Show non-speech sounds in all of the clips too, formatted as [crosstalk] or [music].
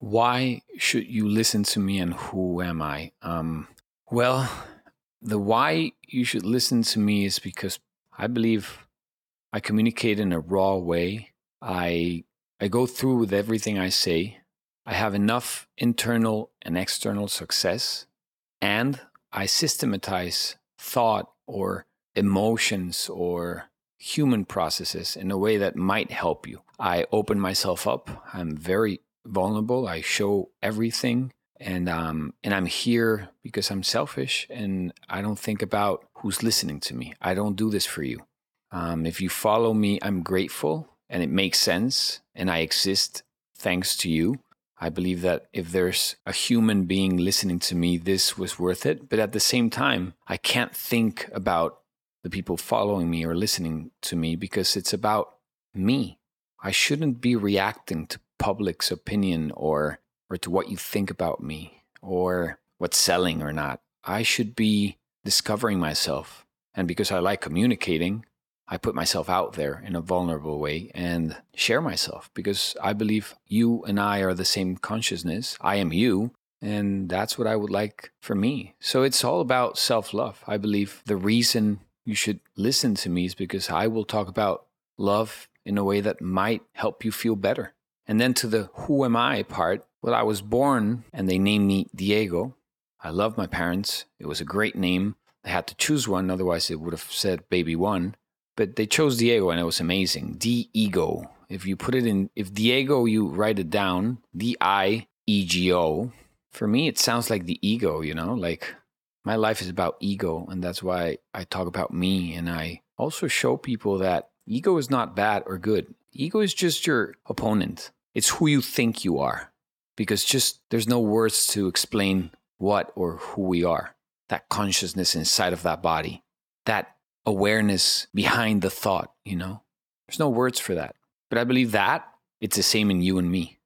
why should you listen to me and who am I? Um, well, the why you should listen to me is because I believe I communicate in a raw way. I I go through with everything I say. I have enough internal and external success and I systematize thought or emotions or human processes in a way that might help you. I open myself up. I'm very vulnerable. I show everything and um and I'm here because I'm selfish and I don't think about who's listening to me. I don't do this for you. Um, if you follow me, I'm grateful and it makes sense and I exist thanks to you. I believe that if there's a human being listening to me, this was worth it. But at the same time, I can't think about the people following me or listening to me because it's about me. I shouldn't be reacting to public's opinion or or to what you think about me or what's selling or not. I should be discovering myself. And because I like communicating, I put myself out there in a vulnerable way and share myself because I believe you and I are the same consciousness. I am you. And that's what I would like for me. So it's all about self love. I believe the reason you should listen to me is because I will talk about love in a way that might help you feel better. And then to the who am I part, well, I was born and they named me Diego. I love my parents. It was a great name. They had to choose one, otherwise, it would have said baby one. But they chose Diego and it was amazing. Diego. If you put it in, if Diego, you write it down, D I E G O. For me, it sounds like the ego, you know? Like my life is about ego. And that's why I talk about me. And I also show people that ego is not bad or good. Ego is just your opponent, it's who you think you are. Because just there's no words to explain what or who we are. That consciousness inside of that body, that awareness behind the thought, you know? There's no words for that. But I believe that it's the same in you and me.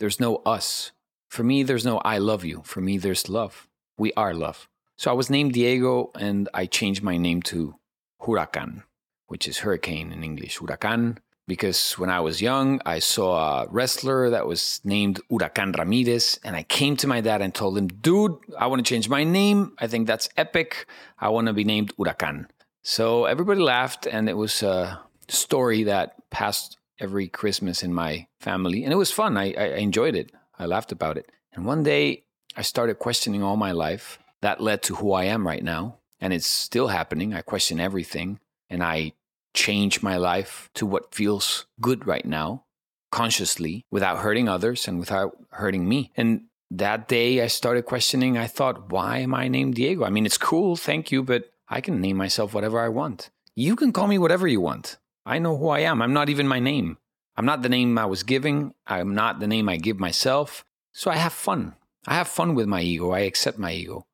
There's no us. For me, there's no I love you. For me, there's love. We are love. So I was named Diego and I changed my name to Huracan, which is hurricane in English. Huracan, because when I was young, I saw a wrestler that was named Huracan Ramirez. And I came to my dad and told him, dude, I want to change my name. I think that's epic. I want to be named Huracan. So everybody laughed, and it was a story that passed every Christmas in my family. And it was fun. I, I enjoyed it. I laughed about it. And one day, I started questioning all my life. That led to who I am right now. And it's still happening. I question everything. And I change my life to what feels good right now, consciously, without hurting others and without hurting me. And that day, I started questioning. I thought, why am I named Diego? I mean, it's cool. Thank you. But I can name myself whatever I want. You can call me whatever you want. I know who I am. I'm not even my name. I'm not the name I was giving. I'm not the name I give myself. So I have fun. I have fun with my ego. I accept my ego.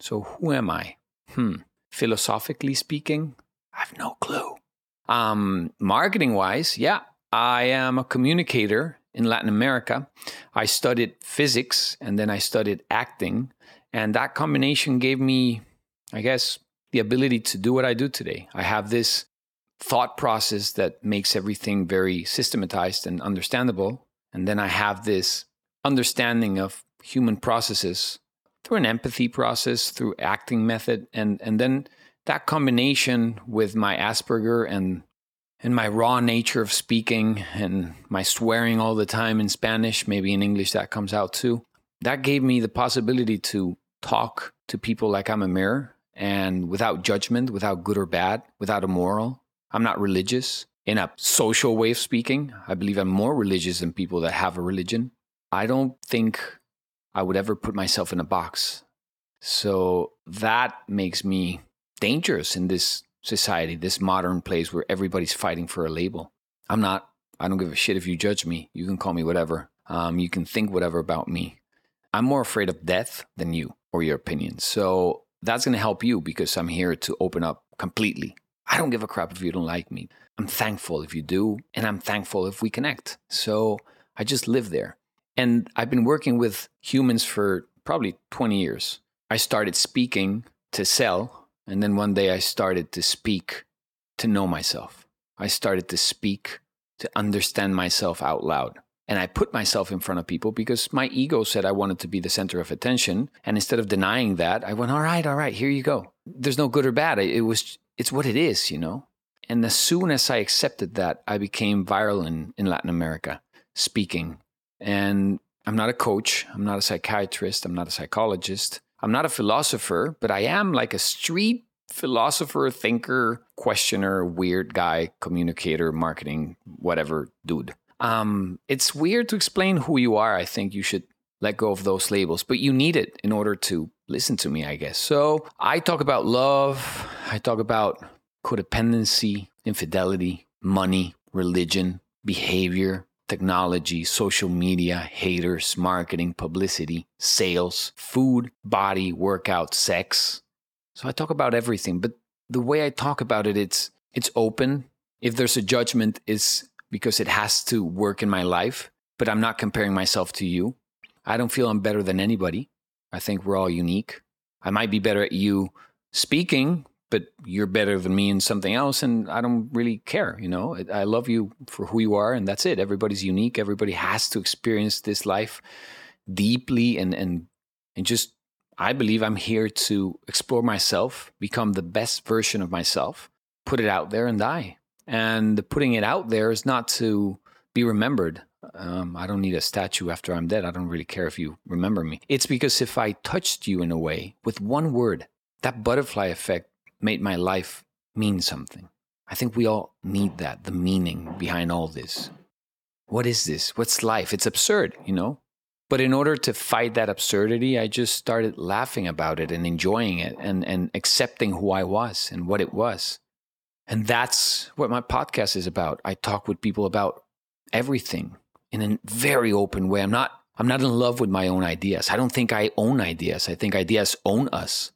So who am I? Hmm. Philosophically speaking, I have no clue. Um, marketing wise, yeah, I am a communicator in Latin America. I studied physics and then I studied acting. And that combination gave me, I guess, the ability to do what I do today. I have this thought process that makes everything very systematized and understandable. And then I have this understanding of human processes through an empathy process, through acting method, and and then that combination with my Asperger and and my raw nature of speaking and my swearing all the time in Spanish, maybe in English that comes out too. That gave me the possibility to talk to people like I'm a mirror and without judgment, without good or bad, without a moral. I'm not religious in a social way of speaking. I believe I'm more religious than people that have a religion. I don't think I would ever put myself in a box. So that makes me dangerous in this society, this modern place where everybody's fighting for a label. I'm not. I don't give a shit if you judge me. You can call me whatever. Um, you can think whatever about me. I'm more afraid of death than you or your opinions. So that's going to help you because I'm here to open up completely. I don't give a crap if you don't like me. I'm thankful if you do, and I'm thankful if we connect. So I just live there. And I've been working with humans for probably 20 years. I started speaking to sell, and then one day I started to speak to know myself. I started to speak to understand myself out loud. And I put myself in front of people because my ego said I wanted to be the center of attention. And instead of denying that, I went, all right, all right, here you go. There's no good or bad. It was, it's what it is, you know? And as soon as I accepted that, I became viral in, in Latin America speaking. And I'm not a coach. I'm not a psychiatrist. I'm not a psychologist. I'm not a philosopher, but I am like a street philosopher, thinker, questioner, weird guy, communicator, marketing, whatever dude. Um, it's weird to explain who you are. I think you should let go of those labels, but you need it in order to listen to me, I guess. So I talk about love, I talk about codependency, infidelity, money, religion, behavior, technology, social media, haters, marketing, publicity, sales, food, body, workout, sex. So I talk about everything, but the way I talk about it, it's it's open. If there's a judgment, it's because it has to work in my life, but I'm not comparing myself to you. I don't feel I'm better than anybody. I think we're all unique. I might be better at you speaking, but you're better than me in something else and i don't really care you know? I love you for who you are and that's it. Everybody's unique. Everybody has to experience this life deeply and and and just i believe i'm here to explore myself become the best version of myself put it out there and die. And putting it out there is not to be remembered. Um, I don't need a statue after I'm dead. I don't really care if you remember me. It's because if I touched you in a way with one word, that butterfly effect made my life mean something. I think we all need that, the meaning behind all this. What is this? What's life? It's absurd, you know? But in order to fight that absurdity, I just started laughing about it and enjoying it and, and accepting who I was and what it was. And that's what my podcast is about. I talk with people about everything in a very open way. I'm not I'm not in love with my own ideas. I don't think I own ideas. I think ideas own us.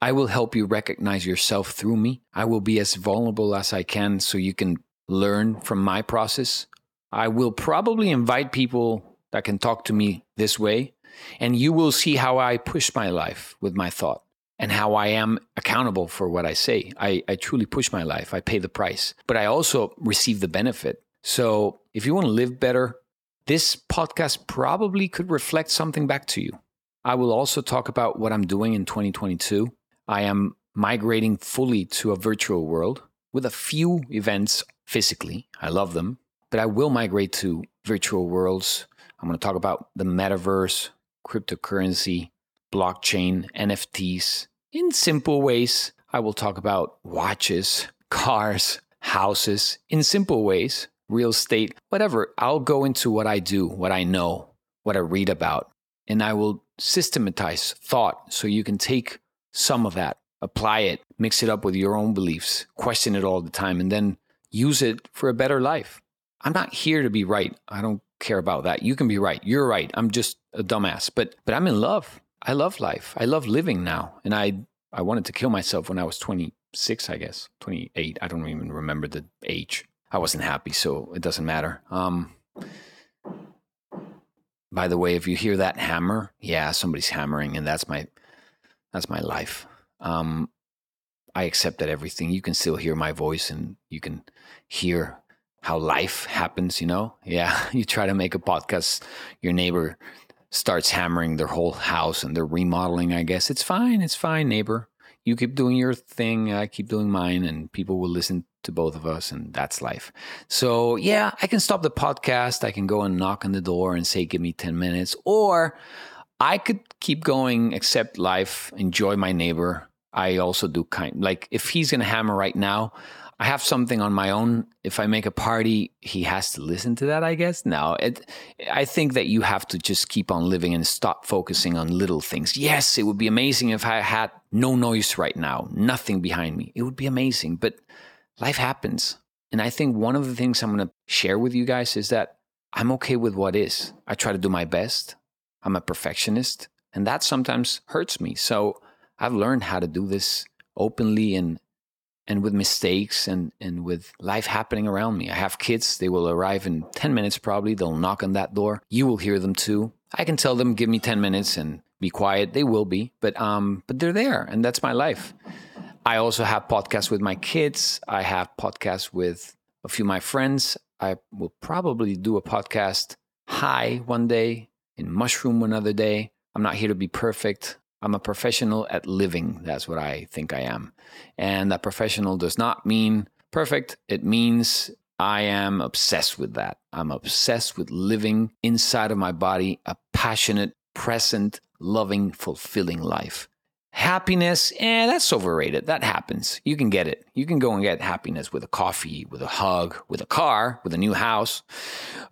I will help you recognize yourself through me. I will be as vulnerable as I can so you can learn from my process. I will probably invite people that can talk to me this way, and you will see how I push my life with my thought and how I am accountable for what I say. I, I truly push my life, I pay the price, but I also receive the benefit. So if you want to live better, this podcast probably could reflect something back to you. I will also talk about what I'm doing in 2022 I am migrating fully to a virtual world with a few events physically. I love them, but I will migrate to virtual worlds. I'm going to talk about the metaverse, cryptocurrency, blockchain, NFTs. In simple ways, I will talk about watches, [laughs] cars, houses, in simple ways, real estate, whatever. I'll go into what I do, what I know, what I read about, and I will systematize thought so you can take some of that, apply it, mix it up with your own beliefs, question it all the time, and then use it for a better life. I'm not here to be right. I don't care about that. You can be right. You're right. I'm just a dumbass. But but I'm in love. I love life. I love living now. And I I wanted to kill myself when I was 26, I guess. 28. I don't even remember the age. I wasn't happy, so it doesn't matter. Um by the way, if you hear that hammer, yeah, somebody's hammering and that's my that's my life. Um, I accept that everything. You can still hear my voice and you can hear how life happens, you know? [laughs] Yeah, you try to make a podcast, your neighbor starts hammering their whole house and they're remodeling, I guess. It's fine. It's fine, neighbor. You keep doing your thing, I keep doing mine, and people will listen to both of us, and that's life. So, yeah, I can stop the podcast. I can go and knock on the door and say, Give me 10 minutes. Or I could keep going, accept life, enjoy my neighbor. I also do kind like if he's gonna hammer right now, I have something on my own. If I make a party, he has to listen to that, I guess. No, it, I think that you have to just keep on living and stop focusing on little things. Yes, it would be amazing if I had no noise right now, nothing behind me. It would be amazing, but life happens. And I think one of the things I'm going to share with you guys is that I'm okay with what is. I try to do my best. I'm a perfectionist, and that sometimes hurts me. So I've learned how to do this openly and and with mistakes and and with life happening around me. I have kids, they will arrive in 10 minutes probably. They'll knock on that door. You will hear them too. I can tell them give me 10 minutes and be quiet. They will be, but um but they're there and that's my life. I also have podcasts with my kids. I have podcasts with a few of my friends. I will probably do a podcast high one day, in mushroom another day. I'm not here to be perfect. I'm a professional at living. That's what I think I am. And that professional does not mean perfect. It means I am obsessed with that. I'm obsessed with living inside of my body a passionate, present, loving, fulfilling life. Happiness, eh, that's overrated. That happens. You can get it. You can go and get happiness with a coffee, with a hug, with a car, with a new house,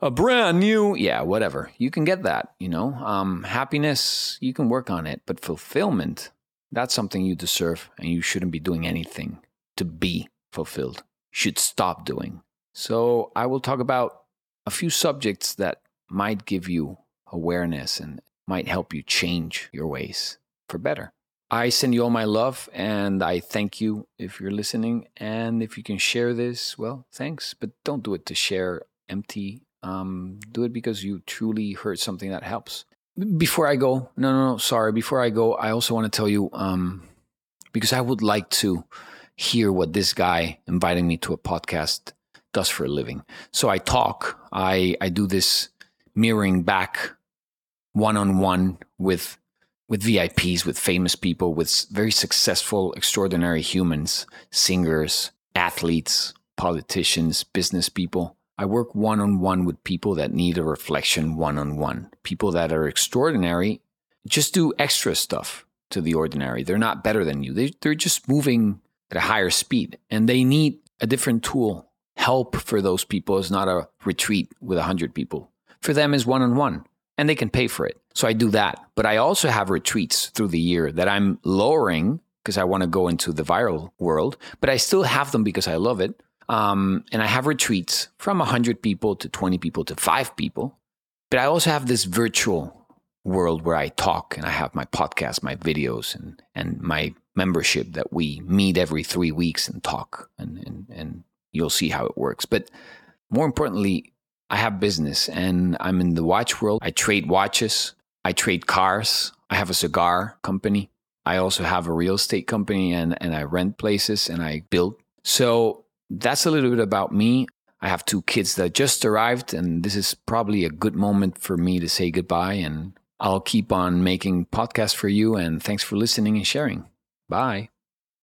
a brand new, yeah, whatever. You can get that, you know. Um, happiness, you can work on it, but fulfillment, that's something you deserve and you shouldn't be doing anything to be fulfilled. should stop doing. So, I will talk about a few subjects that might give you awareness and might help you change your ways for better. I send you all my love and I thank you if you're listening. And if you can share this, well, thanks. But don't do it to share empty. Um, do it because you truly heard something that helps. Before I go, no, no, no, sorry. Before I go, I also want to tell you um, because I would like to hear what this guy inviting me to a podcast does for a living. So I talk, I, I do this mirroring back one on one with with VIPs, with famous people, with very successful, extraordinary humans, singers, athletes, politicians, business people. I work one on one with people that need a reflection one on one. People that are extraordinary just do extra stuff to the ordinary. They're not better than you, they, they're just moving at a higher speed and they need a different tool. Help for those people is not a retreat with 100 people. For them is one on one and they can pay for it. So I do that. But I also have retreats through the year that I'm lowering because I want to go into the viral world, but I still have them because I love it. Um, and I have retreats from 100 people to 20 people to five people. But I also have this virtual world where I talk and I have my podcast, my videos, and, and my membership that we meet every three weeks and talk. And, and, and you'll see how it works. But more importantly, I have business and I'm in the watch world. I trade watches, I trade cars, I have a cigar company. I also have a real estate company and, and I rent places and I build. So that's a little bit about me. I have two kids that just arrived, and this is probably a good moment for me to say goodbye. And I'll keep on making podcasts for you. And thanks for listening and sharing. Bye.